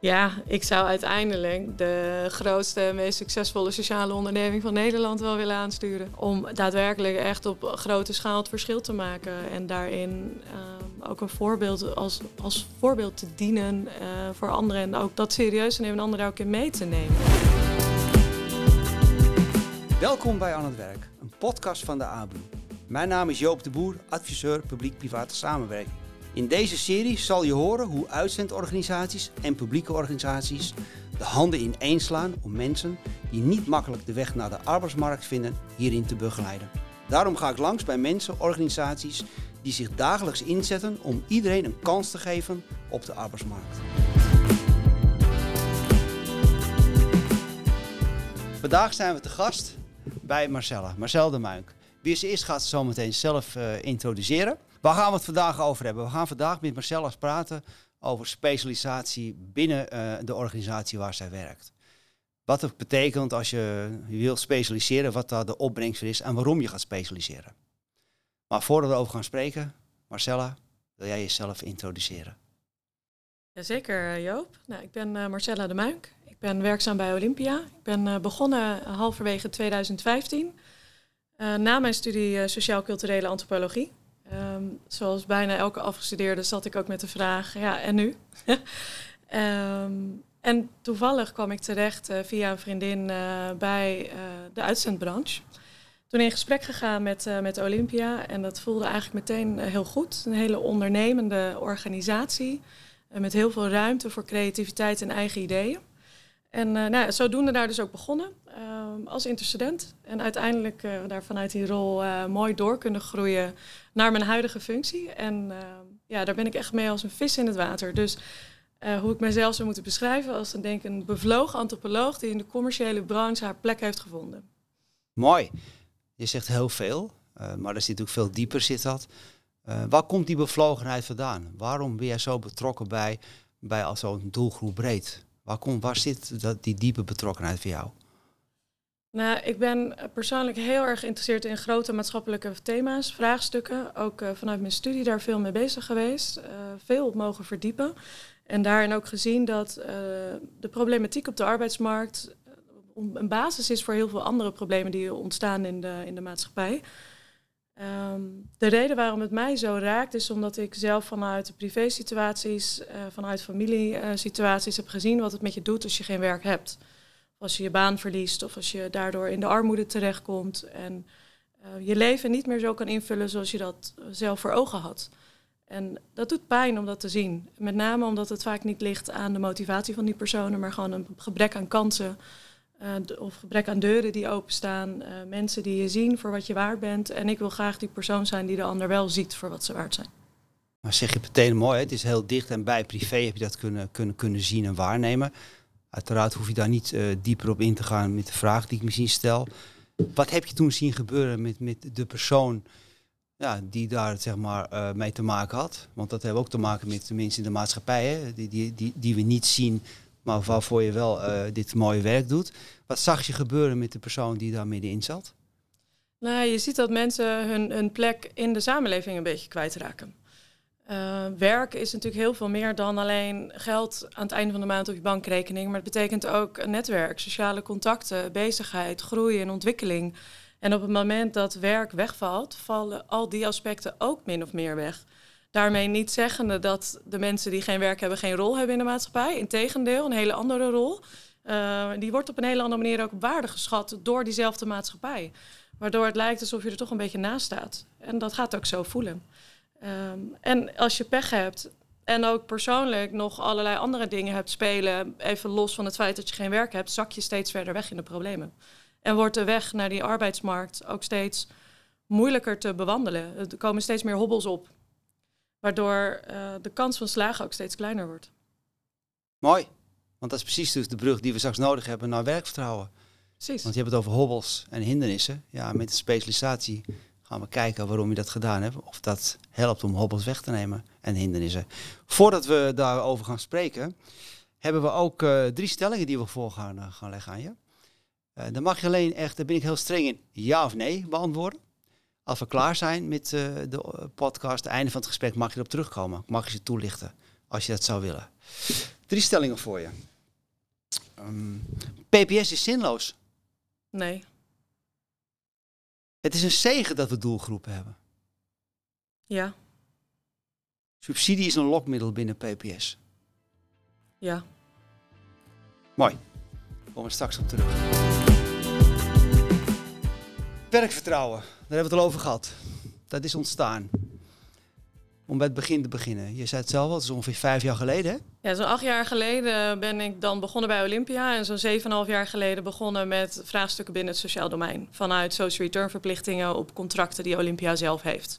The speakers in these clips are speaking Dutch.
Ja, ik zou uiteindelijk de grootste en meest succesvolle sociale onderneming van Nederland wel willen aansturen. Om daadwerkelijk echt op grote schaal het verschil te maken. En daarin uh, ook een voorbeeld als, als voorbeeld te dienen uh, voor anderen. En ook dat serieus te nemen en anderen daar ook in mee te nemen. Welkom bij Aan het Werk, een podcast van de ABU. Mijn naam is Joop de Boer, adviseur publiek-private samenwerking. In deze serie zal je horen hoe uitzendorganisaties en publieke organisaties de handen ineen slaan om mensen die niet makkelijk de weg naar de arbeidsmarkt vinden hierin te begeleiden. Daarom ga ik langs bij mensen, organisaties die zich dagelijks inzetten om iedereen een kans te geven op de arbeidsmarkt. Vandaag zijn we te gast bij Marcella, Marcel de Muink. Wie ze is gaat ze zo meteen zelf uh, introduceren. Waar gaan we het vandaag over hebben? We gaan vandaag met Marcella praten over specialisatie binnen uh, de organisatie waar zij werkt. Wat het betekent als je wil specialiseren, wat daar de opbrengst is en waarom je gaat specialiseren. Maar voordat we over gaan spreken, Marcella, wil jij jezelf introduceren? Jazeker, Joop. Nou, ik ben uh, Marcella de Muink. Ik ben werkzaam bij Olympia. Ik ben begonnen halverwege 2015. Uh, na mijn studie Sociaal-Culturele Antropologie. Um, zoals bijna elke afgestudeerde zat ik ook met de vraag, ja, en nu? um, en toevallig kwam ik terecht uh, via een vriendin uh, bij uh, de uitzendbranche. Toen in gesprek gegaan met, met Olympia en dat voelde eigenlijk meteen heel goed. Een hele ondernemende organisatie met heel veel ruimte voor creativiteit en eigen ideeën. En nou, zodoende daar dus ook begonnen uh, als interstudent. En uiteindelijk uh, daar vanuit die rol uh, mooi door kunnen groeien naar mijn huidige functie. En ehm, ja, daar ben ik echt mee als een vis in het water. Dus eh, hoe ik mezelf zou moeten beschrijven als een, denk een bevlogen antropoloog die in de commerciële branche haar plek heeft gevonden. Mooi. Je zegt heel veel, maar er zit ook veel dieper zit dat. waar komt die bevlogenheid vandaan? Waarom ben jij zo betrokken bij, bij zo'n doelgroep breed? Waar, zit dat, die diepe betrokkenheid voor jou? Nou, ik ben persoonlijk heel erg geïnteresseerd in grote maatschappelijke thema's, vraagstukken. Ook uh, vanuit mijn studie daar veel mee bezig geweest. Uh, veel op mogen verdiepen. En daarin ook gezien dat uh, de problematiek op de arbeidsmarkt een basis is voor heel veel andere problemen die ontstaan in de, in de maatschappij. Um, de reden waarom het mij zo raakt is omdat ik zelf vanuit de privésituaties, vanuit familiesituaties heb gezien wat het met je doet als je geen werk hebt als je je baan verliest of als je daardoor in de armoede terechtkomt en uh, je leven niet meer zo kan invullen zoals je dat zelf voor ogen had. En dat doet pijn om dat te zien. Met name omdat het vaak niet ligt aan de motivatie van die personen, maar gewoon een gebrek aan kansen uh, of gebrek aan deuren die openstaan, uh, mensen die je zien voor wat je waard bent. En ik wil graag die persoon zijn die de ander wel ziet voor wat ze waard zijn. Maar zeg je meteen mooi, het is heel dicht en bij privé heb je dat kunnen, kunnen, kunnen zien en waarnemen. Uiteraard hoef je daar niet uh, dieper op in te gaan met de vraag die ik misschien stel. Wat heb je toen zien gebeuren met, met de persoon ja, die daar zeg maar, mee te maken had? Want dat hebben ook te maken met de mensen in de maatschappij, hè? Die, die, die, die we niet zien, maar waarvoor je wel uh, dit mooie werk doet. Wat zag je gebeuren met de persoon die daar middenin zat? Nou, je ziet dat mensen hun, hun plek in de samenleving een beetje kwijtraken. Uh, werk is natuurlijk heel veel meer dan alleen geld aan het einde van de maand op je bankrekening. Maar het betekent ook een netwerk, sociale contacten, bezigheid, groei en ontwikkeling. En op het moment dat werk wegvalt, vallen al die aspecten ook min of meer weg. Daarmee niet zeggende dat de mensen die geen werk hebben geen rol hebben in de maatschappij. Integendeel, een hele andere rol. Uh, die wordt op een hele andere manier ook op waarde geschat door diezelfde maatschappij. Waardoor het lijkt alsof je er toch een beetje naast staat. En dat gaat ook zo voelen. Um, en als je pech hebt en ook persoonlijk nog allerlei andere dingen hebt spelen, even los van het feit dat je geen werk hebt, zak je steeds verder weg in de problemen. En wordt de weg naar die arbeidsmarkt ook steeds moeilijker te bewandelen. Er komen steeds meer hobbels op, waardoor uh, de kans van slagen ook steeds kleiner wordt. Mooi, want dat is precies dus de brug die we straks nodig hebben naar werkvertrouwen. Precies. Want je hebt het over hobbels en hindernissen. Ja, met de specialisatie gaan we kijken waarom je dat gedaan hebt. Of dat helpt om hobbels weg te nemen en hindernissen. Voordat we daarover gaan spreken, hebben we ook uh, drie stellingen die we voor gaan, uh, gaan leggen aan je. Dan mag je alleen echt, daar ben ik heel streng in, ja of nee beantwoorden. Als we klaar zijn met de podcast, het einde van het gesprek, mag je erop terugkomen. Mag je ze toelichten, als je dat zou willen. Drie stellingen voor je. Ehm, PPS is zinloos. Nee. Het is een zegen dat we doelgroepen hebben. Ja. Subsidie is een lokmiddel binnen PPS. Ja. Mooi. Komen we straks op terug. Werkvertrouwen, hebben we het al over gehad. Dat is ontstaan. Om bij het begin te beginnen. Je zei het zelf al, dat is ongeveer vijf jaar geleden. Ja, zo'n acht jaar geleden ben ik dan begonnen bij Olympia. En zo'n zeven en half jaar geleden begonnen met vraagstukken binnen het sociaal domein. Vanuit social return verplichtingen op contracten die Olympia zelf heeft.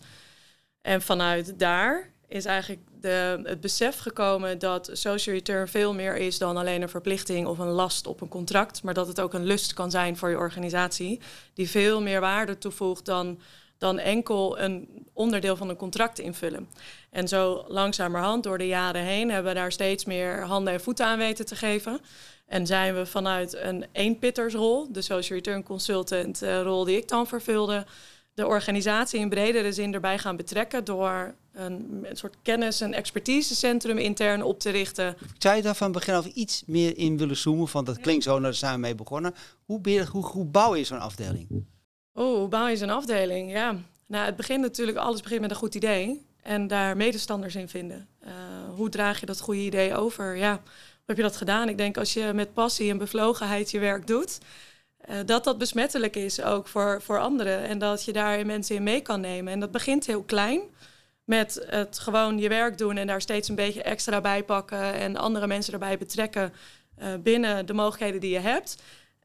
En vanuit daar is eigenlijk de, het besef gekomen dat social return veel meer is dan alleen een verplichting of een last op een contract. Maar dat het ook een lust kan zijn voor je organisatie. Die veel meer waarde toevoegt dan dan enkel een onderdeel van een contract invullen. En zo langzamerhand door de jaren heen hebben we daar steeds meer handen en voeten aan weten te geven. En zijn we vanuit een eenpittersrol, de social return consultant uh, rol die ik dan vervulde, de organisatie in bredere zin erbij gaan betrekken door een, een soort kennis- en expertisecentrum intern op te richten. Zou je daar van begin af iets meer in willen zoomen? Van dat klinkt zo, daar zijn we mee begonnen. Hoe, hoe, hoe bouw je zo'n afdeling? Oh, hoe bouw je zo'n afdeling? Ja, nou, het begint natuurlijk, alles begint met een goed idee. En daar medestanders in vinden. Uh, hoe draag je dat goede idee over? Ja, hoe heb je dat gedaan? Ik denk als je met passie en bevlogenheid je werk doet, uh, dat dat besmettelijk is ook voor, voor anderen. En dat je daar mensen in mee kan nemen. En dat begint heel klein. Met het gewoon je werk doen en daar steeds een beetje extra bij pakken. En andere mensen erbij betrekken uh, binnen de mogelijkheden die je hebt.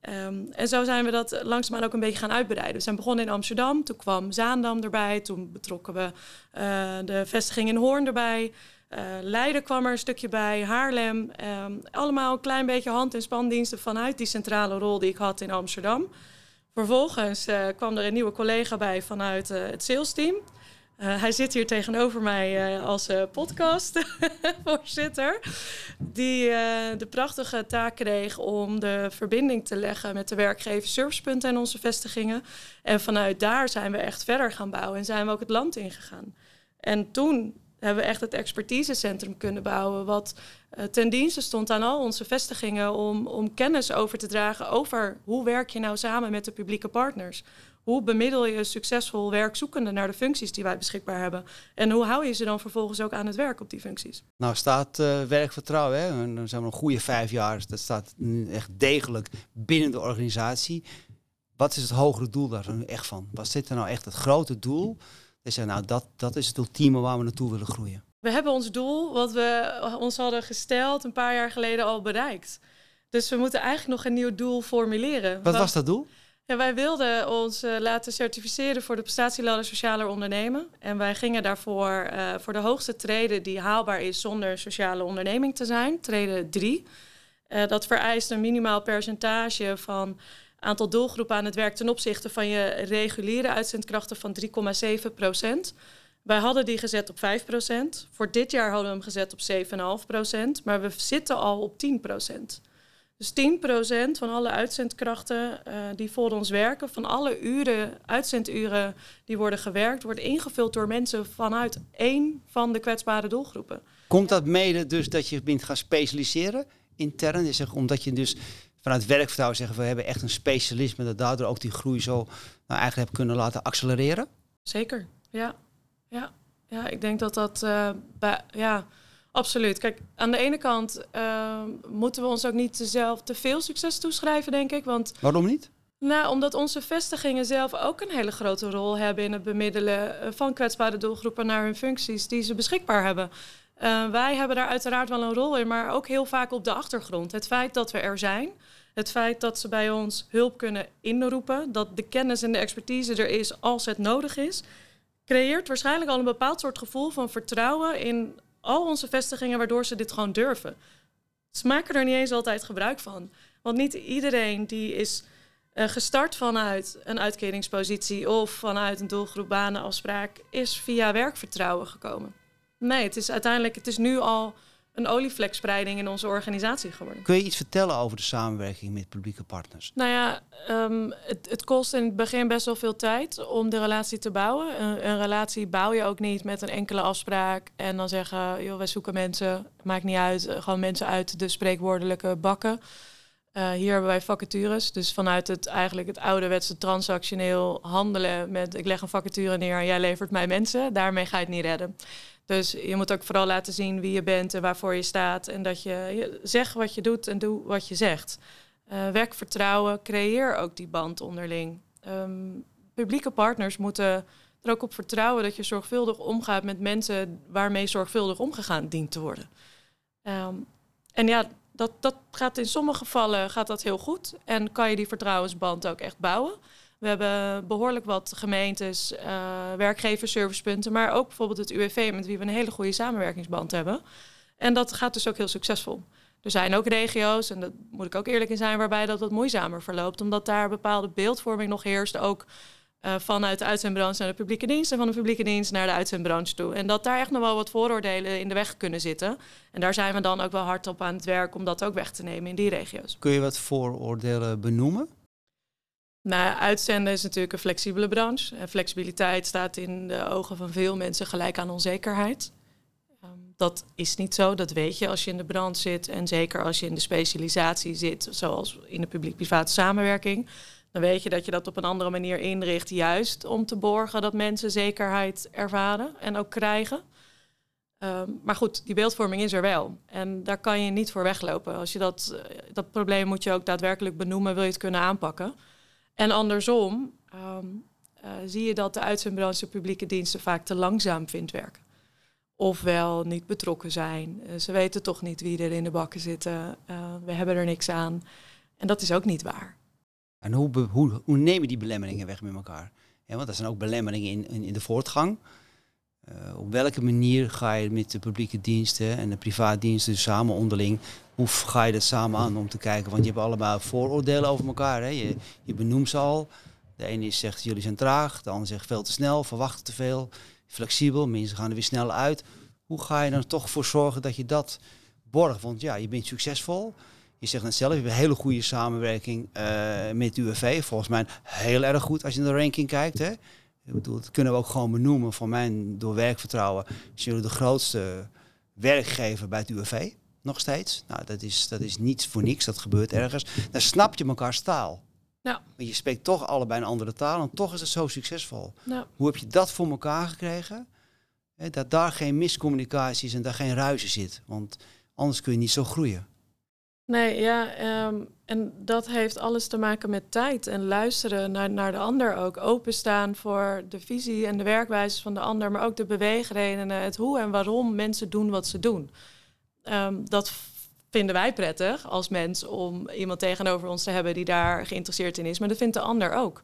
Um, en zo zijn we dat langzaamaan ook een beetje gaan uitbreiden. We zijn begonnen in Amsterdam, toen kwam Zaandam erbij, toen betrokken we uh, de vestiging in Hoorn erbij. Uh, Leiden kwam er een stukje bij, Haarlem. Um, allemaal een klein beetje hand- en spandiensten vanuit die centrale rol die ik had in Amsterdam. Vervolgens uh, kwam er een nieuwe collega bij vanuit het sales team. Hij zit hier tegenover mij als podcastvoorzitter. die de prachtige taak kreeg om de verbinding te leggen met de werkgever servicepunten en onze vestigingen. En vanuit daar zijn we echt verder gaan bouwen en zijn we ook het land ingegaan. En toen hebben we echt het expertisecentrum kunnen bouwen, wat ten dienste stond aan al onze vestigingen om, om kennis over te dragen over hoe werk je nou samen met de publieke partners hoe bemiddel je succesvol werkzoekenden naar de functies die wij beschikbaar hebben? En hoe hou je ze dan vervolgens ook aan het werk op die functies? Nou staat uh, werkvertrouwen, hè? dan zijn we een goede vijf jaar, dat staat echt degelijk binnen de organisatie. Wat is het hogere doel daar echt van? Wat zit er nou echt het grote doel? Dat is, nou, dat, dat is het ultieme waar we naartoe willen groeien. We hebben ons doel, wat we ons hadden gesteld een paar jaar geleden, al bereikt. Dus we moeten eigenlijk nog een nieuw doel formuleren. Wat was dat doel? Ja, wij wilden ons uh, laten certificeren voor de prestatieladder socialer ondernemen. En wij gingen daarvoor uh, voor de hoogste treden die haalbaar is zonder sociale onderneming te zijn, treden 3. Uh, dat vereist een minimaal percentage van aantal doelgroepen aan het werk ten opzichte van je reguliere uitzendkrachten van 3,7 procent. Wij hadden die gezet op 5 procent. Voor dit jaar hadden we hem gezet op 7,5 procent. Maar we zitten al op 10 procent. Dus 10% van alle uitzendkrachten uh, die voor ons werken, van alle uren, uitzenduren die worden gewerkt, wordt ingevuld door mensen vanuit één van de kwetsbare doelgroepen. Komt dat mede dus dat je bent gaan specialiseren intern? Is omdat je dus vanuit werkvertrouwen zeggen we hebben echt een specialisme dat daardoor ook die groei zo nou, eigenlijk hebt kunnen laten accelereren? Zeker, ja. Ja, ja ik denk dat dat uh, bij, ja, Absoluut. Kijk, aan de ene kant uh, moeten we ons ook niet zelf te veel succes toeschrijven, denk ik. Want, Waarom niet? Nou, omdat onze vestigingen zelf ook een hele grote rol hebben in het bemiddelen eh, van kwetsbare doelgroepen naar hun functies die ze beschikbaar hebben. Uh, wij hebben daar uiteraard wel een rol in, maar ook heel vaak op de achtergrond. Het feit dat we er zijn, het feit dat ze bij ons hulp kunnen inroepen, dat de kennis en de expertise er is als het nodig is, creëert waarschijnlijk al een bepaald soort gevoel van vertrouwen in al onze vestigingen waardoor ze dit gewoon durven. Ze maken er niet eens altijd gebruik van. Want niet iedereen die is uh, gestart vanuit een uitkeringspositie of vanuit een doelgroep banenafspraak is via werkvertrouwen gekomen. Nee, het is uiteindelijk, het is nu al een olievlekspreiding in onze organisatie geworden. Kun je iets vertellen over de samenwerking met publieke partners? Nou ja, um, het, het, kost in het begin best wel veel tijd om de relatie te bouwen. Een, een, relatie bouw je ook niet met een enkele afspraak en dan zeggen, joh, wij zoeken mensen, maakt niet uit, gewoon mensen uit de spreekwoordelijke bakken. Uh, hier hebben wij vacatures. Dus vanuit het eigenlijk het ouderwetse transactioneel handelen met ik leg een vacature neer en jij levert mij mensen, daarmee ga je het niet redden. Dus je moet ook vooral laten zien wie je bent en waarvoor je staat. En dat je, zegt wat je doet en doe wat je zegt. Uh, werkvertrouwen, creëer ook die band onderling. Um, publieke partners moeten er ook op vertrouwen dat je zorgvuldig omgaat met mensen waarmee zorgvuldig omgegaan dient te worden. Um, en ja, dat, dat gaat in sommige gevallen gaat dat heel goed. En kan je die vertrouwensband ook echt bouwen. We hebben behoorlijk wat gemeentes, uh, werkgeversservicepunten, maar ook bijvoorbeeld het UWV met wie we een hele goede samenwerkingsband hebben. En dat gaat dus ook heel succesvol. Er zijn ook regio's, en daar moet ik ook eerlijk in zijn, waarbij dat wat moeizamer verloopt, omdat daar bepaalde beeldvorming nog heerst, ook uh, vanuit de uitzendbranche naar de publieke dienst en van de publieke dienst naar de uitzendbranche toe. En dat daar echt nog wel wat vooroordelen in de weg kunnen zitten. En daar zijn we dan ook wel hard op aan het werk om dat ook weg te nemen in die regio's. Kun je wat vooroordelen benoemen? Nou, uitzenden is natuurlijk een flexibele branche. En flexibiliteit staat in de ogen van veel mensen gelijk aan onzekerheid. Um, dat is niet zo, dat weet je als je in de branche zit. En zeker als je in de specialisatie zit, zoals in de publiek-private samenwerking. Dan weet je dat je dat op een andere manier inricht, juist om te borgen dat mensen zekerheid ervaren en ook krijgen. Um, maar goed, die beeldvorming is er wel. En daar kan je niet voor weglopen. Als je dat, eh, dat probleem moet je ook daadwerkelijk benoemen, wil je het kunnen aanpakken. En andersom um, uh, zie je dat de uitzendbranche publieke diensten vaak te langzaam vindt werken. Ofwel niet betrokken zijn. Uh, ze weten toch niet wie er in de bakken zitten. Uh, we hebben er niks aan. En dat is ook niet waar. En hoe, hoe, hoe neem je die belemmeringen weg met elkaar? Ja, want dat zijn ook belemmeringen in, in, de voortgang. Op welke manier ga je met de publieke diensten en de private diensten samen onderling, hoe ga je dat samen aan om te kijken? Want je hebt allemaal vooroordelen over elkaar. Hè? Je, je benoemt ze al. De ene zegt jullie zijn traag, de ander zegt veel te snel, verwachten te veel, flexibel, mensen gaan er weer snel uit. Hoe ga je er toch voor zorgen dat je dat borgt? Want ja, je bent succesvol. Je zegt net zelf, je hebt een hele goede samenwerking uh, met UWV. Volgens mij heel erg goed als je naar de ranking kijkt. Hè? Ik bedoel, dat kunnen we ook gewoon benoemen. Voor mijn door werkvertrouwen zijn jullie de grootste werkgever bij het UWV. Nog steeds. Nou, dat is, dat is niet voor niks. Dat gebeurt ergens. Dan snap je elkaar taal. Ja. Maar je spreekt toch allebei een andere taal. En toch is het zo succesvol. Ja. Hoe heb je dat voor elkaar gekregen? dat daar geen miscommunicatie is en daar geen ruizen zit. Want anders kun je niet zo groeien. Nee, ja, um, en dat heeft alles te maken met tijd en luisteren naar, naar de ander ook. Openstaan voor de visie en de werkwijze van de ander, maar ook de beweegredenen, het hoe en waarom mensen doen wat ze doen. Um, dat vinden wij prettig als mens om iemand tegenover ons te hebben die daar geïnteresseerd in is, maar dat vindt de ander ook.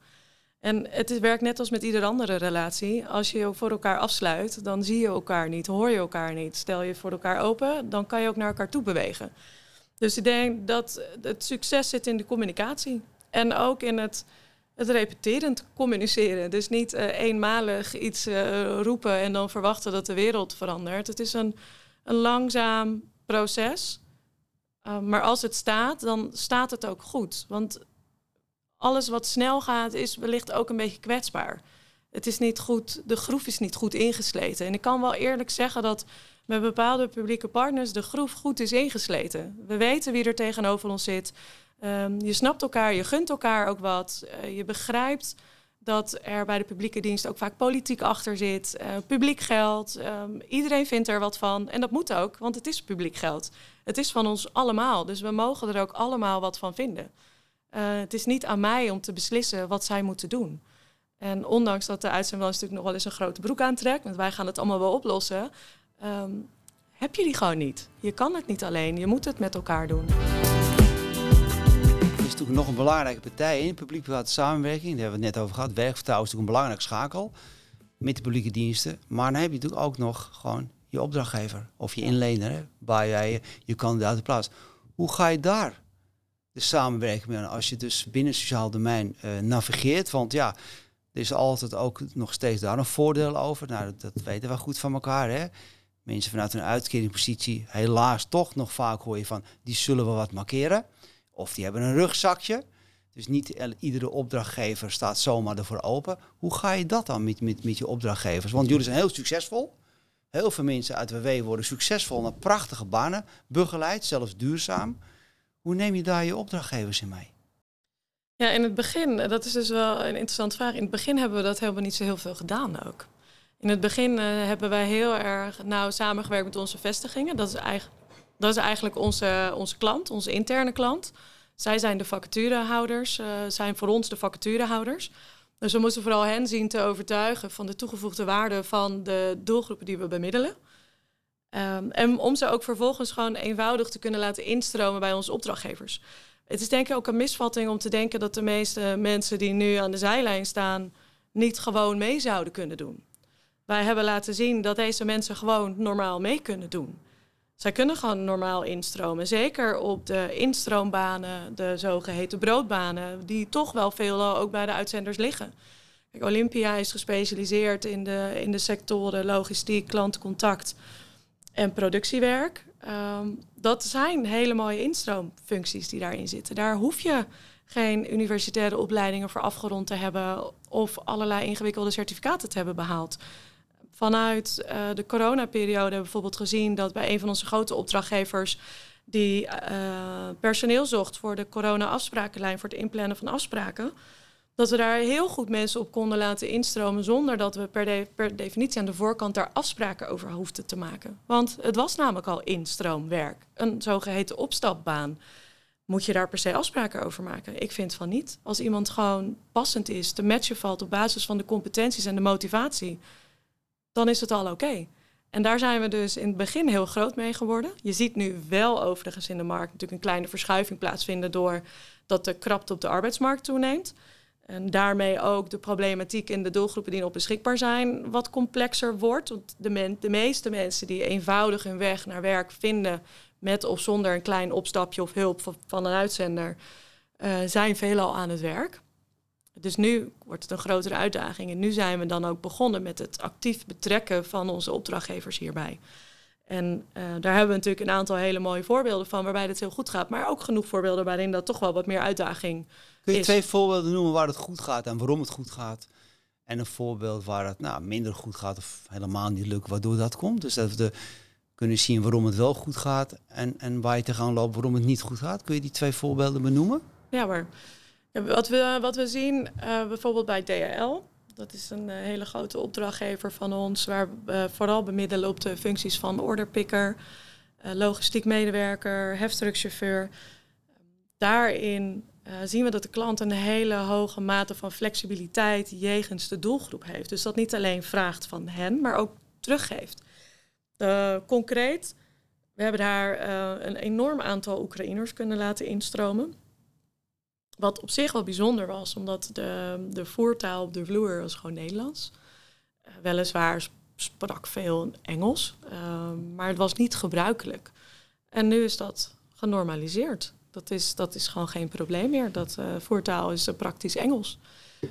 En het werkt net als met iedere andere relatie. Als je je voor elkaar afsluit, dan zie je elkaar niet, hoor je elkaar niet. Stel je voor elkaar open, dan kan je ook naar elkaar toe bewegen. Dus ik denk dat het succes zit in de communicatie. En ook in het, het repeterend communiceren. Dus niet uh, eenmalig iets uh, roepen en dan verwachten dat de wereld verandert. Het is een, een langzaam proces. Uh, maar als het staat, dan staat het ook goed. Want alles wat snel gaat, is wellicht ook een beetje kwetsbaar. Het is niet goed, de groef is niet goed ingesleten. En ik kan wel eerlijk zeggen dat met bepaalde publieke partners de groef goed is ingesleten. We weten wie er tegenover ons zit. Um, je snapt elkaar, je gunt elkaar ook wat. Uh, je begrijpt dat er bij de publieke dienst ook vaak politiek achter zit, uh, publiek geld. Um, iedereen vindt er wat van. En dat moet ook, want het is publiek geld. Het is van ons allemaal, dus we mogen er ook allemaal wat van vinden. Uh, het is niet aan mij om te beslissen wat zij moeten doen. En ondanks dat de uitzendbalans natuurlijk nog wel eens een grote broek aantrekt, want wij gaan het allemaal wel oplossen, um, heb je die gewoon niet. Je kan het niet alleen, je moet het met elkaar doen. Natuurlijk nog een belangrijke partij in, publiek-private samenwerking. Daar hebben we het net over gehad. Werkvertrouwen is natuurlijk een belangrijke schakel met de publieke diensten. Maar dan heb je natuurlijk ook nog gewoon je opdrachtgever of je inlener, hè, waar jij je, je kandidaat plaats. Hoe ga je daar de samenwerking mee aan als je dus binnen sociaal domein uh, navigeert? Want ja, er is altijd ook nog steeds daar een voordeel over. Nou, dat, dat weten we goed van elkaar. Hè? Mensen vanuit een uitkeringspositie, helaas toch nog vaak hoor je van, die zullen wel wat markeren. Of die hebben een rugzakje. Dus niet iedere opdrachtgever staat zomaar ervoor open. Hoe ga je dat dan met, met, met je opdrachtgevers? Want jullie zijn heel succesvol. Heel veel mensen uit WW worden succesvol naar prachtige banen begeleid, zelfs duurzaam. Hoe neem je daar je opdrachtgevers in mee? Ja, in het begin, dat is dus wel een interessante vraag. In het begin hebben we dat helemaal niet zo heel veel gedaan ook. In het begin uh, hebben wij heel erg nauw samengewerkt met onze vestigingen. Dat is, eigenlijk, dat is eigenlijk onze, onze klant, onze interne klant. Zij zijn de vacaturehouders, uh, zijn voor ons de vacaturehouders. Dus we moeten vooral hen zien te overtuigen van de toegevoegde waarde van de doelgroepen die we bemiddelen. Um, en om ze ook vervolgens gewoon eenvoudig te kunnen laten instromen bij onze opdrachtgevers. Het is denk ik ook een misvatting om te denken dat de meeste mensen die nu aan de zijlijn staan niet gewoon mee zouden kunnen doen. Wij hebben laten zien dat deze mensen gewoon normaal mee kunnen doen. Zij kunnen gewoon normaal instromen. Zeker op de instroombanen, de zogeheten broodbanen, die toch wel veel ook bij de uitzenders liggen. Kijk, Olympia is gespecialiseerd in de, in de sectoren logistiek, klantencontact en productiewerk. Ehm, dat zijn hele mooie instroomfuncties die daarin zitten. Daar hoef je geen universitaire opleidingen voor afgerond te hebben of allerlei ingewikkelde certificaten te hebben behaald. Vanuit uh, de coronaperiode hebben we bijvoorbeeld gezien dat bij een van onze grote opdrachtgevers die uh, personeel zocht voor de corona-afsprakenlijn, voor het inplannen van afspraken, dat we daar heel goed mensen op konden laten instromen zonder dat we per, per, definitie aan de voorkant daar afspraken over hoefden te maken. Want het was namelijk al instroomwerk, een zogeheten opstapbaan. Moet je daar per se afspraken over maken? Ik vind van niet. Als iemand gewoon passend is, te matchen valt op basis van de competenties en de motivatie, dan is het al oké. En daar zijn we dus in het begin heel groot mee geworden. Je ziet nu wel overigens in de markt natuurlijk een kleine verschuiving plaatsvinden door dat de krapte op de arbeidsmarkt toeneemt. En daarmee ook de problematiek in de doelgroepen die nog beschikbaar zijn wat complexer wordt. Want de, de meeste mensen die eenvoudig hun weg naar werk vinden met of zonder een klein opstapje of hulp van, een uitzender, uh, zijn veelal aan het werk. Dus nu wordt het een grotere uitdaging. En nu zijn we dan ook begonnen met het actief betrekken van onze opdrachtgevers hierbij. En uh, daar hebben we natuurlijk een aantal hele mooie voorbeelden van waarbij het heel goed gaat. Maar ook genoeg voorbeelden waarin dat toch wel wat meer uitdaging Kun je is. twee voorbeelden noemen waar het goed gaat en waarom het goed gaat? En een voorbeeld waar het nou, minder goed gaat of helemaal niet lukt, waardoor dat komt. Dus dat we kunnen zien waarom het wel goed gaat en, en waar je te gaan lopen waarom het niet goed gaat. Kun je die twee voorbeelden benoemen? Ja, maar wat, we, wat we zien uh, bijvoorbeeld bij DHL, dat is een uh, hele grote opdrachtgever van ons, waar we vooral bemiddelen op de functies van orderpicker, uh, logistiek medewerker, heftruckchauffeur. Daarin zien we dat de klant een hele hoge mate van flexibiliteit jegens de doelgroep heeft. Dus dat niet alleen vraagt van hen, maar ook teruggeeft. concreet, we hebben daar een enorm aantal Oekraïners kunnen laten instromen. Wat op zich wel bijzonder was, omdat de, de voertaal op de vloer was gewoon Nederlands. Uh, weliswaar sprak veel Engels, uh, maar het was niet gebruikelijk. En nu is dat genormaliseerd. Dat is, dat is gewoon geen probleem meer. Dat uh, voertaal is praktisch Engels.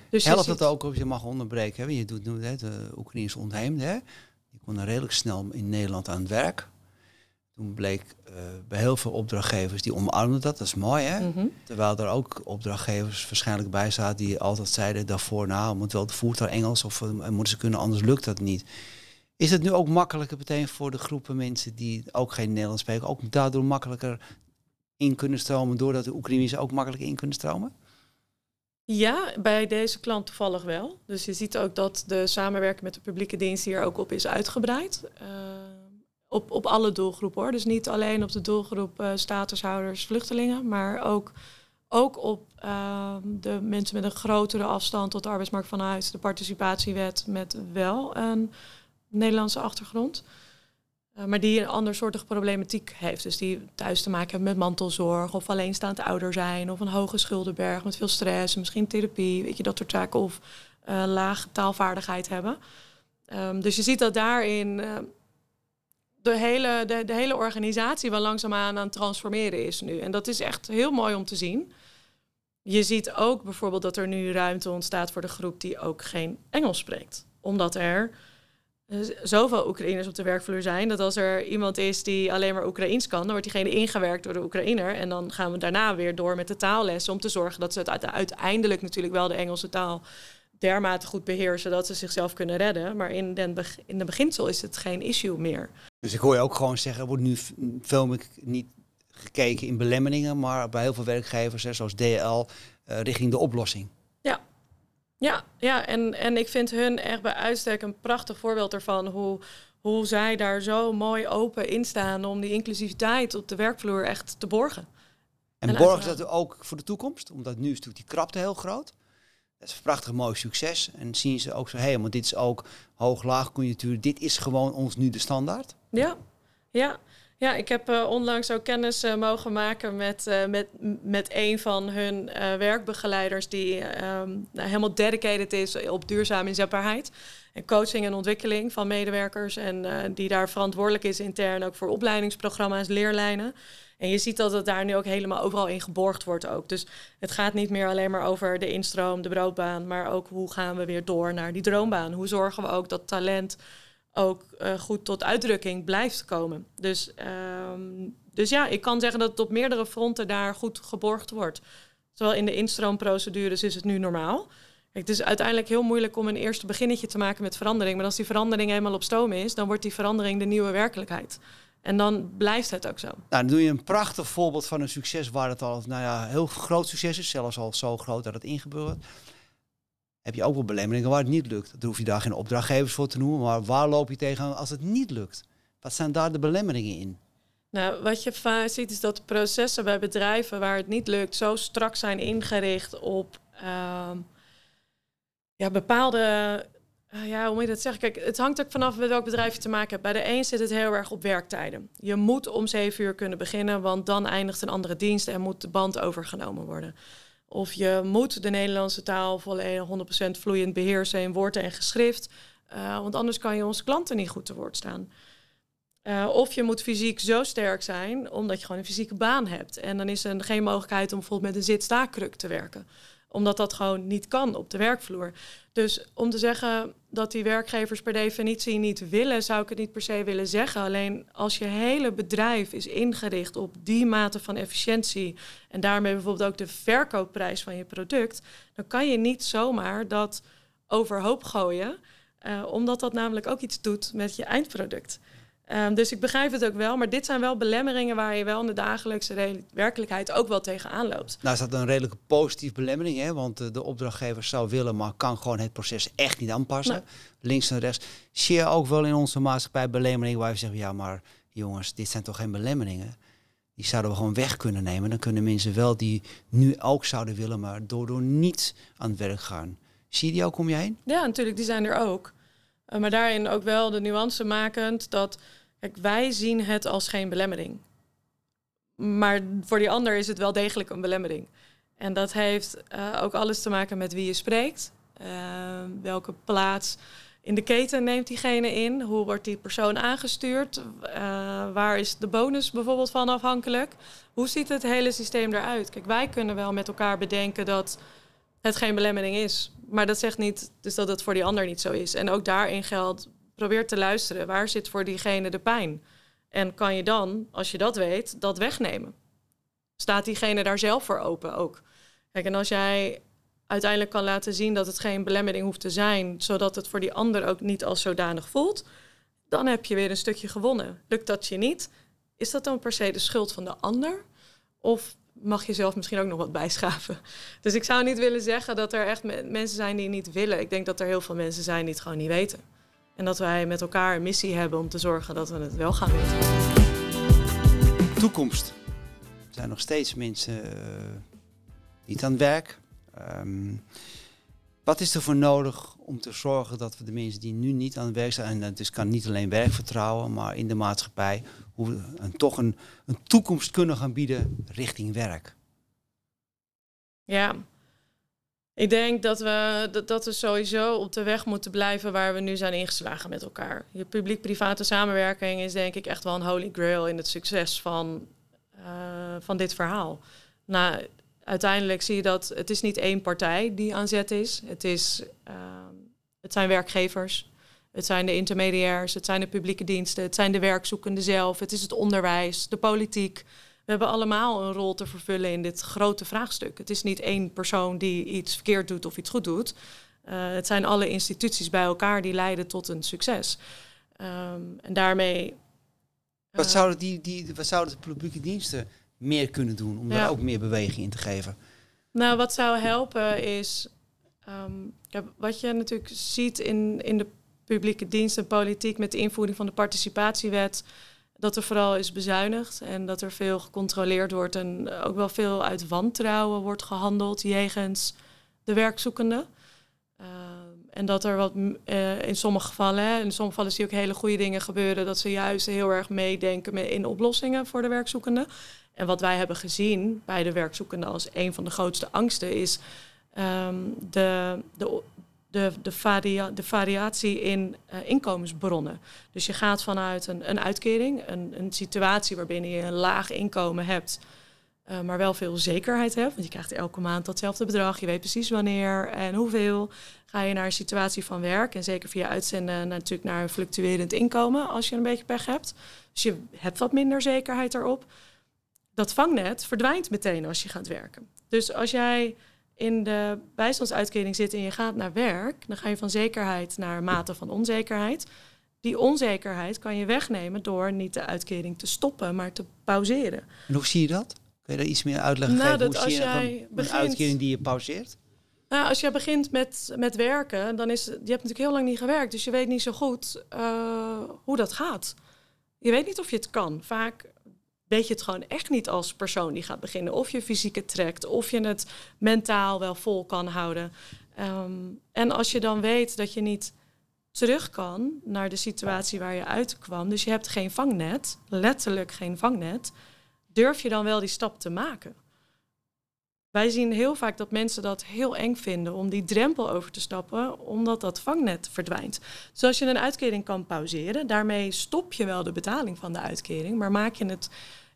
Dus Helpt het ook of je mag onderbreken? Hè? Je doet nu hè, de Oekraïnse ontheemden. Die konden redelijk snel in Nederland aan het werk. Toen bleek uh, bij heel veel opdrachtgevers die omarmden dat, dat is mooi hè. Mm -hmm. Terwijl er ook opdrachtgevers waarschijnlijk bij zaten die altijd zeiden daarvoor, nou moet wel de voertaal Engels of uh, moeten ze kunnen, anders lukt dat niet. Is het nu ook makkelijker meteen voor de groepen mensen die ook geen Nederlands spreken, ook daardoor makkelijker in kunnen stromen, doordat de Oekraïners ook makkelijker in kunnen stromen? Ja, bij deze klant toevallig wel. Dus je ziet ook dat de samenwerking met de publieke dienst hier ook op is uitgebreid. Uh, op, op alle doelgroepen hoor. Dus niet alleen op de doelgroep uh, statushouders, vluchtelingen, maar ook, ook op uh, de mensen met een grotere afstand tot de arbeidsmarkt van huis, de participatiewet met wel een Nederlandse achtergrond. Uh, maar die een andersoortige problematiek heeft. Dus die thuis te maken hebben met mantelzorg of alleenstaand ouder zijn of een hoge schuldenberg met veel stress, misschien therapie, weet je, dat soort zaken of laag taalvaardigheid hebben. Um, dus je ziet dat daarin de hele, de, de hele organisatie wel langzaamaan aan het transformeren is nu. En dat is echt heel mooi om te zien. Je ziet ook bijvoorbeeld dat er nu ruimte ontstaat voor de groep die ook geen Engels spreekt. Omdat er zoveel Oekraïners op de werkvloer zijn. Dat als er iemand is die alleen maar Oekraïens kan, dan wordt diegene ingewerkt door de Oekraïner. En dan gaan we daarna weer door met de taallessen om te zorgen dat ze het uiteindelijk natuurlijk wel de Engelse taal dermate goed beheersen dat ze zichzelf kunnen redden. Maar in, den, in de beginsel is het geen issue meer. Dus ik hoor je ook gewoon zeggen, er wordt nu veel meer niet gekeken in belemmeringen, maar bij heel veel werkgevers, hè, zoals DL, uh, eh, richting de oplossing. Ja, ja, ja. En, en ik vind hun echt bij uitstek een prachtig voorbeeld ervan hoe, hoe zij daar zo mooi open in staan om die inclusiviteit op de werkvloer echt te borgen. En, en borgen dat ook voor de toekomst? Omdat nu is natuurlijk die krapte heel groot. Dat is een prachtig mooi succes. En zien ze ook zo, hé, hey, maar dit is ook hoog-laag conjunctuur. Dit is gewoon ons nu de standaard. Ja, ja. Ja, ik heb uh, onlangs ook kennis uh, mogen maken met, uh, met, met een van hun werkbegeleiders die um, nou, helemaal dedicated is op duurzame inzetbaarheid. En coaching en ontwikkeling van medewerkers. En die daar verantwoordelijk is intern ook voor opleidingsprogramma's, leerlijnen. En je ziet dat het daar nu ook helemaal overal in geborgd wordt ook. Dus het gaat niet meer alleen maar over de instroom, de broodbaan, maar ook hoe gaan we weer door naar die droombaan? Hoe zorgen we ook dat talent ook uh, goed tot uitdrukking blijft komen? Dus, um, dus ja, ik kan zeggen dat het op meerdere fronten daar goed geborgd wordt. Zowel in de instroomprocedures is het nu normaal. Het is uiteindelijk heel moeilijk om een eerste beginnetje te maken met verandering. Maar als die verandering eenmaal op stoom is, dan wordt die verandering de nieuwe werkelijkheid. En dan blijft het ook zo. Nou, dan doe je een prachtig voorbeeld van een succes waar het al nou ja, heel groot succes is, zelfs al zo groot dat het ingebeurt. Heb je ook wel belemmeringen waar het niet lukt. Daar hoef je daar geen opdrachtgevers voor te noemen, maar waar loop je tegen als het niet lukt? Wat zijn daar de belemmeringen in? Nou, wat je vaak ziet is dat de processen bij bedrijven waar het niet lukt zo strak zijn ingericht op uh, ja, bepaalde uh, ja, hoe moet je dat zeggen? Kijk, het hangt ook vanaf met welk bedrijf je te maken hebt. Bij de een zit het heel erg op werktijden. Je moet om zeven uur kunnen beginnen, want dan eindigt een andere dienst en moet de band overgenomen worden. Of je moet de Nederlandse taal volledig 100% vloeiend beheersen in woorden en geschrift, uh, want anders kan je onze klanten niet goed te woord staan. Uh, of je moet fysiek zo sterk zijn, omdat je gewoon een fysieke baan hebt. En dan is er geen mogelijkheid om bijvoorbeeld met een zit-staakkruk te werken omdat dat gewoon niet kan op de werkvloer. Dus om te zeggen dat die werkgevers per definitie niet willen, zou ik het niet per se willen zeggen. Alleen als je hele bedrijf is ingericht op die mate van efficiëntie en daarmee bijvoorbeeld ook de verkoopprijs van je product, dan kan je niet zomaar dat overhoop gooien, uh, omdat dat namelijk ook iets doet met je eindproduct. Um, dus ik begrijp het ook wel, maar dit zijn wel belemmeringen waar je wel in de dagelijkse werkelijkheid ook wel tegenaan loopt. Nou is dat een redelijke positieve belemmering, hè? want eh, de opdrachtgever zou willen, maar kan gewoon het proces echt niet aanpassen. Links en rechts. Zie je ook wel in onze maatschappij belemmeringen waar we zeggen, ja maar jongens, dit zijn toch geen belemmeringen? Die zouden we gewoon weg kunnen nemen. Dan kunnen mensen wel die nu ook zouden willen, maar door, door niet aan het werk gaan. Zie je die ook om je heen? Ja, natuurlijk, die zijn er ook. Uh, maar daarin ook wel de nuance makend dat Kijk, wij zien het als geen belemmering. Maar voor die ander is het wel degelijk een belemmering. En dat heeft uh, ook alles te maken met wie je spreekt. Uh, welke plaats in de keten neemt diegene in? Hoe wordt die persoon aangestuurd? Uh, waar is de bonus bijvoorbeeld van afhankelijk? Hoe ziet het hele systeem eruit? Kijk, wij kunnen wel met elkaar bedenken dat het geen belemmering is. Maar dat zegt niet dus dat het voor die ander niet zo is. En ook daarin geldt probeer te luisteren. Waar zit voor diegene de pijn? En kan je dan, als je dat weet, dat wegnemen? Staat diegene daar zelf voor open ook? Kijk, en als jij uiteindelijk kan laten zien dat het geen belemmering hoeft te zijn, zodat het voor die ander ook niet als zodanig voelt, dan heb je weer een stukje gewonnen. Lukt dat je niet? Is dat dan per se de schuld van de ander? Of mag je zelf misschien ook nog wat bijschaven? Dus ik zou niet willen zeggen dat er echt mensen zijn die niet willen. Ik denk dat er heel veel mensen zijn die het gewoon niet weten. En dat wij met elkaar een missie hebben om te zorgen dat we het wel gaan weten. Toekomst. Er zijn nog steeds mensen uh, niet aan het werk. Um, wat is er voor nodig om te zorgen dat we de mensen die nu niet aan het werk zijn, en dat dus kan niet alleen werkvertrouwen, maar in de maatschappij, hoe we een, toch een, een toekomst kunnen gaan bieden richting werk? Ja, ik denk dat we, dat, dat we sowieso op de weg moeten blijven waar we nu zijn ingeslagen met elkaar. Je publiek-private samenwerking is denk ik echt wel een holy grail in het succes van, uh, van dit verhaal. Nou, uiteindelijk zie je dat het is niet één partij die aan zet is. Het, is, uh, het zijn werkgevers, Het zijn de intermediairs, het zijn de publieke diensten, het zijn de werkzoekenden zelf, het is het onderwijs, de politiek. We hebben allemaal een rol te vervullen in dit grote vraagstuk. Het is niet één persoon die iets verkeerd doet of iets goed doet. Uh, het zijn alle instituties bij elkaar die leiden tot een succes. Um, en daarmee. Wat, uh, zouden die, die, wat zouden de publieke diensten meer kunnen doen om ja. daar ook meer beweging in te geven? Nou, wat zou helpen is. Um, wat je natuurlijk ziet in, in de publieke dienst en politiek met de invoering van de participatiewet. Dat er vooral is bezuinigd en dat er veel gecontroleerd wordt en ook wel veel uit wantrouwen wordt gehandeld jegens de werkzoekenden. Uh, en dat er wat uh, in sommige gevallen, in sommige gevallen zie je ook hele goede dingen gebeuren, dat ze juist heel erg meedenken in oplossingen voor de werkzoekenden. En wat wij hebben gezien bij de werkzoekenden als een van de grootste angsten is um, de, de, de, de, varia de variatie in uh, inkomensbronnen. Dus je gaat vanuit een, een uitkering, een, een situatie waarbinnen je een laag inkomen hebt, uh, maar wel veel zekerheid hebt. Want je krijgt elke maand datzelfde bedrag, je weet precies wanneer en hoeveel. Ga je naar een situatie van werk en zeker via uitzenden natuurlijk naar een fluctuerend inkomen als je een beetje pech hebt. Dus je hebt wat minder zekerheid erop. Dat vangnet verdwijnt meteen als je gaat werken. Dus als jij in de bijstandsuitkering zit en je gaat naar werk, dan ga je van zekerheid naar mate van onzekerheid. Die onzekerheid kan je wegnemen door niet de uitkering te stoppen, maar te pauzeren. En hoe zie je dat? Kun je daar iets meer uitleggen nou, geven? Dat hoe als zie je jij een begint, uitkering die je pauzeert? Nou, als je begint met, met werken, dan is je hebt natuurlijk heel lang niet gewerkt, dus je weet niet zo goed uh, hoe dat gaat. Je weet niet of je het kan. Vaak weet je het gewoon echt niet als persoon die gaat beginnen. Of je fysiek het trekt, of je het mentaal wel vol kan houden. Um, en als je dan weet dat je niet terug kan naar de situatie waar je uitkwam, dus je hebt geen vangnet, letterlijk geen vangnet, durf je dan wel die stap te maken? Wij zien heel vaak dat mensen dat heel eng vinden om die drempel over te stappen, omdat dat vangnet verdwijnt. Dus als je een uitkering kan pauzeren, daarmee stop je wel de betaling van de uitkering, maar maak je het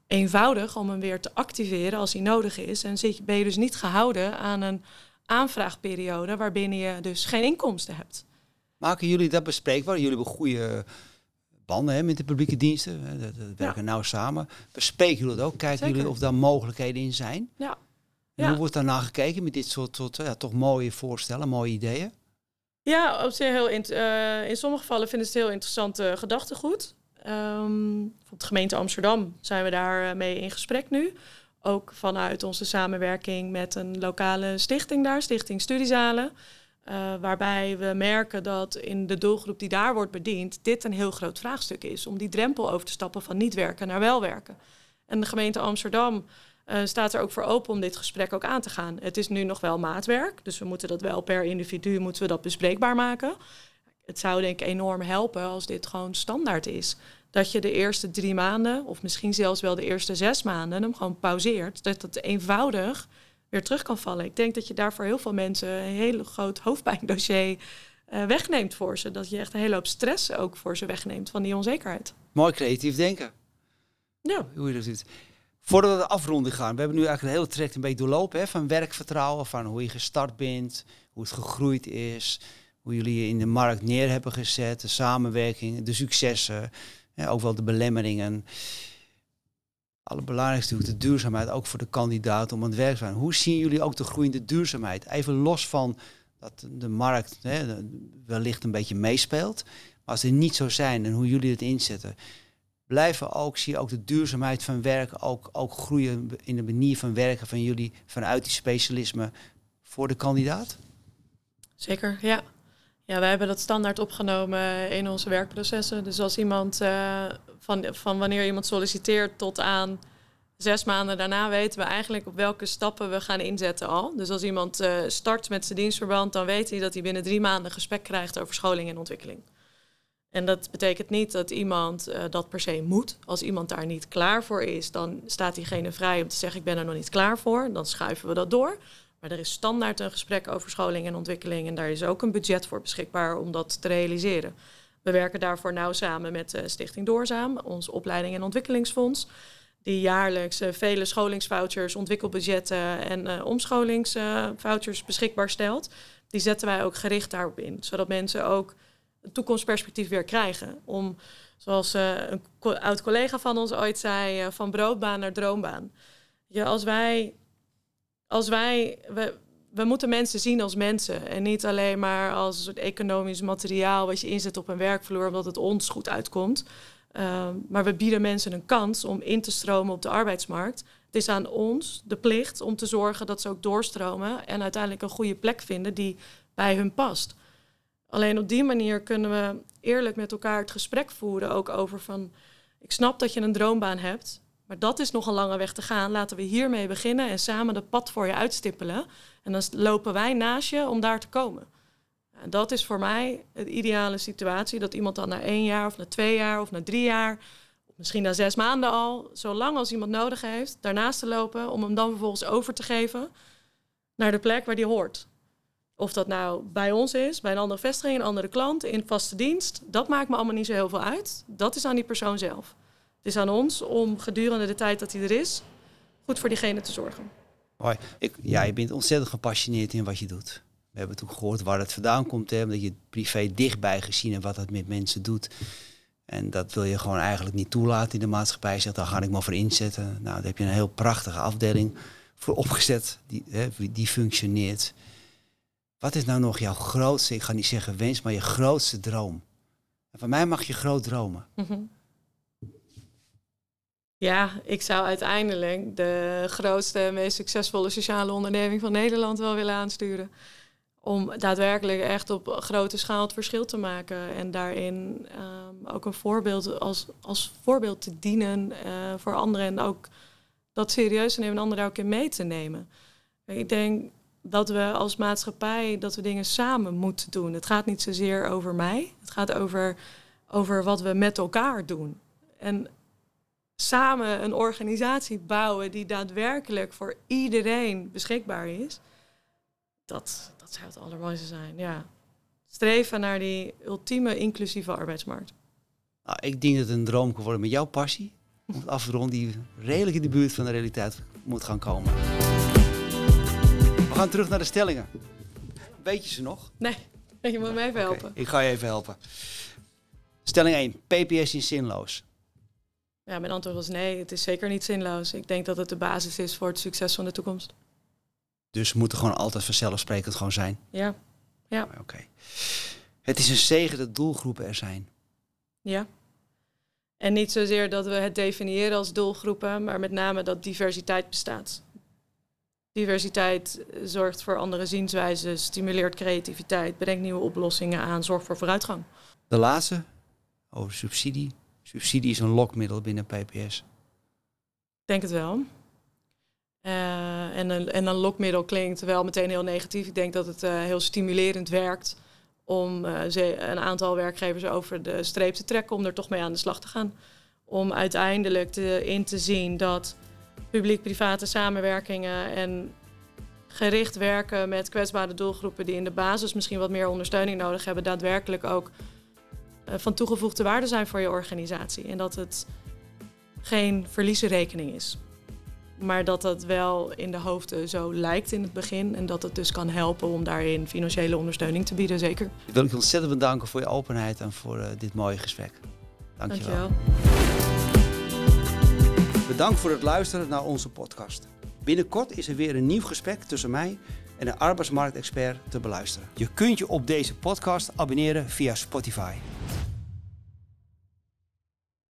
eenvoudig om hem weer te activeren als hij nodig is. En zit, ben je dus niet gehouden aan een aanvraagperiode waarbinnen je dus geen inkomsten hebt. Maken jullie dat bespreekbaar? Jullie hebben goede banden hè, met de publieke diensten. Dat, dat werken ja. nauw samen. Bespreken jullie dat ook? Kijken Zeker. jullie of daar mogelijkheden in zijn? Ja. Ja. hoe wordt daarna gekeken met dit soort, soort ja, toch mooie voorstellen, mooie ideeën? Ja, op zich heel int- eh, in sommige gevallen vinden ze het heel interessant uh, gedachtegoed. Um, bijvoorbeeld de gemeente Amsterdam zijn we daar uh, mee in gesprek nu. Ook vanuit onze samenwerking met een lokale stichting daar, Stichting Studiezalen. Uh, waarbij we merken dat in de doelgroep die daar wordt bediend, dit een heel groot vraagstuk is. Om die drempel over te stappen van niet werken naar wel werken. En de gemeente Amsterdam uh, staat er ook voor open om dit gesprek ook aan te gaan. Het is nu nog wel maatwerk, dus we moeten dat wel per individu moeten we dat bespreekbaar maken. Het zou denk ik enorm helpen als dit gewoon standaard is. Dat je de eerste drie maanden, of misschien zelfs wel de eerste zes maanden, hem gewoon pauzeert. Dat het eenvoudig weer terug kan vallen. Ik denk dat je daarvoor heel veel mensen een hele groot hoofdpijndossier uh, wegneemt voor ze. Dat je echt een hele hoop stress ook voor ze wegneemt van die onzekerheid. Mooi creatief denken. Ja. Hoe je dat doet. Voordat we de afronding gaan, we hebben nu eigenlijk een hele traject een beetje doorlopen. Hè, van werkvertrouwen, van hoe je gestart bent, hoe het gegroeid is, hoe jullie je in de markt neer hebben gezet, de samenwerking, de successen, ook wel de belemmeringen. Allerbelangrijkste natuurlijk de duurzaamheid, ook voor de kandidaat om aan het werk te zijn. Hoe zien jullie ook de groeiende duurzaamheid? Even los van dat de markt hè, wellicht een beetje meespeelt. Maar als die niet zo zijn en hoe jullie het inzetten, blijven ook, zie je ook de duurzaamheid van werken, ook, ook groeien in de manier van werken van jullie vanuit die specialisme voor de kandidaat? Zeker, ja. Ja, wij hebben dat standaard opgenomen in onze werkprocessen. Dus als iemand uh, van, van wanneer iemand solliciteert tot aan zes maanden daarna weten we eigenlijk op welke stappen we gaan inzetten al. Dus als iemand uh, start met zijn dienstverband, dan weet hij dat hij binnen drie maanden gesprek krijgt over scholing en ontwikkeling. En dat betekent niet dat iemand uh, dat per se moet. Als iemand daar niet klaar voor is, dan staat diegene vrij om te zeggen: Ik ben er nog niet klaar voor. Dan schuiven we dat door. Maar er is standaard een gesprek over scholing en ontwikkeling. En daar is ook een budget voor beschikbaar om dat te realiseren. We werken daarvoor nauw samen met uh, Stichting Doorzaam, ons opleiding en ontwikkelingsfonds. Die jaarlijks uh, vele scholingsvouchers, ontwikkelbudgetten en uh, omscholingsvouchers beschikbaar stelt. Die zetten wij ook gericht daarop in. Zodat mensen ook een toekomstperspectief weer krijgen. Om, zoals een oud collega van ons ooit zei, van broodbaan naar droombaan. Ja, als wij, als wij, we, we moeten mensen zien als mensen en niet alleen maar als een soort economisch materiaal wat je inzet op een werkvloer omdat het ons goed uitkomt. Uh, maar we bieden mensen een kans om in te stromen op de arbeidsmarkt. Het is aan ons de plicht om te zorgen dat ze ook doorstromen en uiteindelijk een goede plek vinden die bij hun past. Alleen op die manier kunnen we eerlijk met elkaar het gesprek voeren, ook over van, ik snap dat je een droombaan hebt, maar dat is nog een lange weg te gaan. Laten we hiermee beginnen en samen de pad voor je uitstippelen. En dan lopen wij naast je om daar te komen. En dat is voor mij de ideale situatie. Dat iemand dan na één jaar of na twee jaar of na drie jaar, misschien na zes maanden al, zolang als iemand nodig heeft, daarnaast te lopen om hem dan vervolgens over te geven naar de plek waar die hoort. Of dat nou bij ons is, bij een andere vestiging, een andere klant, in vaste dienst, dat maakt me allemaal niet zo heel veel uit. Dat is aan die persoon zelf. Het is aan ons om gedurende de tijd dat hij er is, goed voor diegene te zorgen. Hoi. Ik, ja, je bent ontzettend gepassioneerd in wat je doet. We hebben toen gehoord waar het vandaan komt, hè, omdat je het privé dichtbij gezien hebt wat dat met mensen doet. En dat wil je gewoon eigenlijk niet toelaten in de maatschappij. Zegt, daar ga ik maar voor inzetten. Nou, daar heb je een heel prachtige afdeling voor opgezet, die, hè, die functioneert. Wat is nou nog jouw grootste, ik ga niet zeggen wens, maar je grootste droom? En van mij mag je groot dromen. Mm Ja, ik zou uiteindelijk de grootste, meest succesvolle sociale onderneming van Nederland wel willen aansturen. Om daadwerkelijk echt op grote schaal het verschil te maken. En daarin um, ook een voorbeeld als, als voorbeeld te dienen uh, voor anderen. En ook dat serieus te nemen en anderen ook in mee te nemen. Ik denk dat we als maatschappij dat we dingen samen moeten doen. Het gaat niet zozeer over mij. Het gaat over, over wat we met elkaar doen. En samen een organisatie bouwen die daadwerkelijk voor iedereen beschikbaar is. Dat, dat zou het allermooiste zijn, ja. Streven naar die ultieme inclusieve arbeidsmarkt. Nou, ik denk dat het een droom kan worden met jouw passie. Om het af te ronden die redelijk in de buurt van de realiteit moet gaan komen. We gaan terug naar de stellingen. Weet je ze nog? Nee, je moet me even helpen. Ik ga je even helpen. Stelling 1. PPS is zinloos. Ja, mijn antwoord was nee, het is zeker niet zinloos. Ik denk dat het de basis is voor het succes van de toekomst. Dus moet er gewoon altijd vanzelfsprekend gewoon zijn? Ja. ja. Oké. Het is een zegen dat doelgroepen er zijn. Ja. En niet zozeer dat we het definiëren als doelgroepen, maar met name dat diversiteit bestaat. Diversiteit zorgt voor andere zienswijzen, stimuleert creativiteit, brengt nieuwe oplossingen aan, zorgt voor vooruitgang. De laatste, over subsidie. Subsidie is een lokmiddel binnen PPS. Ik denk het wel. Uh, en, een, en een lokmiddel klinkt wel meteen heel negatief. Ik denk dat het uh, heel stimulerend werkt om ze, een aantal werkgevers over de streep te trekken, om er toch mee aan de slag te gaan. Om uiteindelijk te, in te zien dat publiek-private samenwerkingen en gericht werken met kwetsbare doelgroepen die in de basis misschien wat meer ondersteuning nodig hebben, daadwerkelijk ook van toegevoegde waarde zijn voor je organisatie. En dat het geen verliezenrekening is. Maar dat dat wel in de hoofden zo lijkt in het begin. En dat het dus kan helpen om daarin financiële ondersteuning te bieden, zeker. Ik wil je ontzettend bedanken voor je openheid en voor uh, dit mooie gesprek. Dank je wel. Bedankt voor het luisteren naar onze podcast. Binnenkort is er weer een nieuw gesprek tussen mij en een arbeidsmarktexpert te beluisteren. Je kunt je op deze podcast abonneren via Spotify.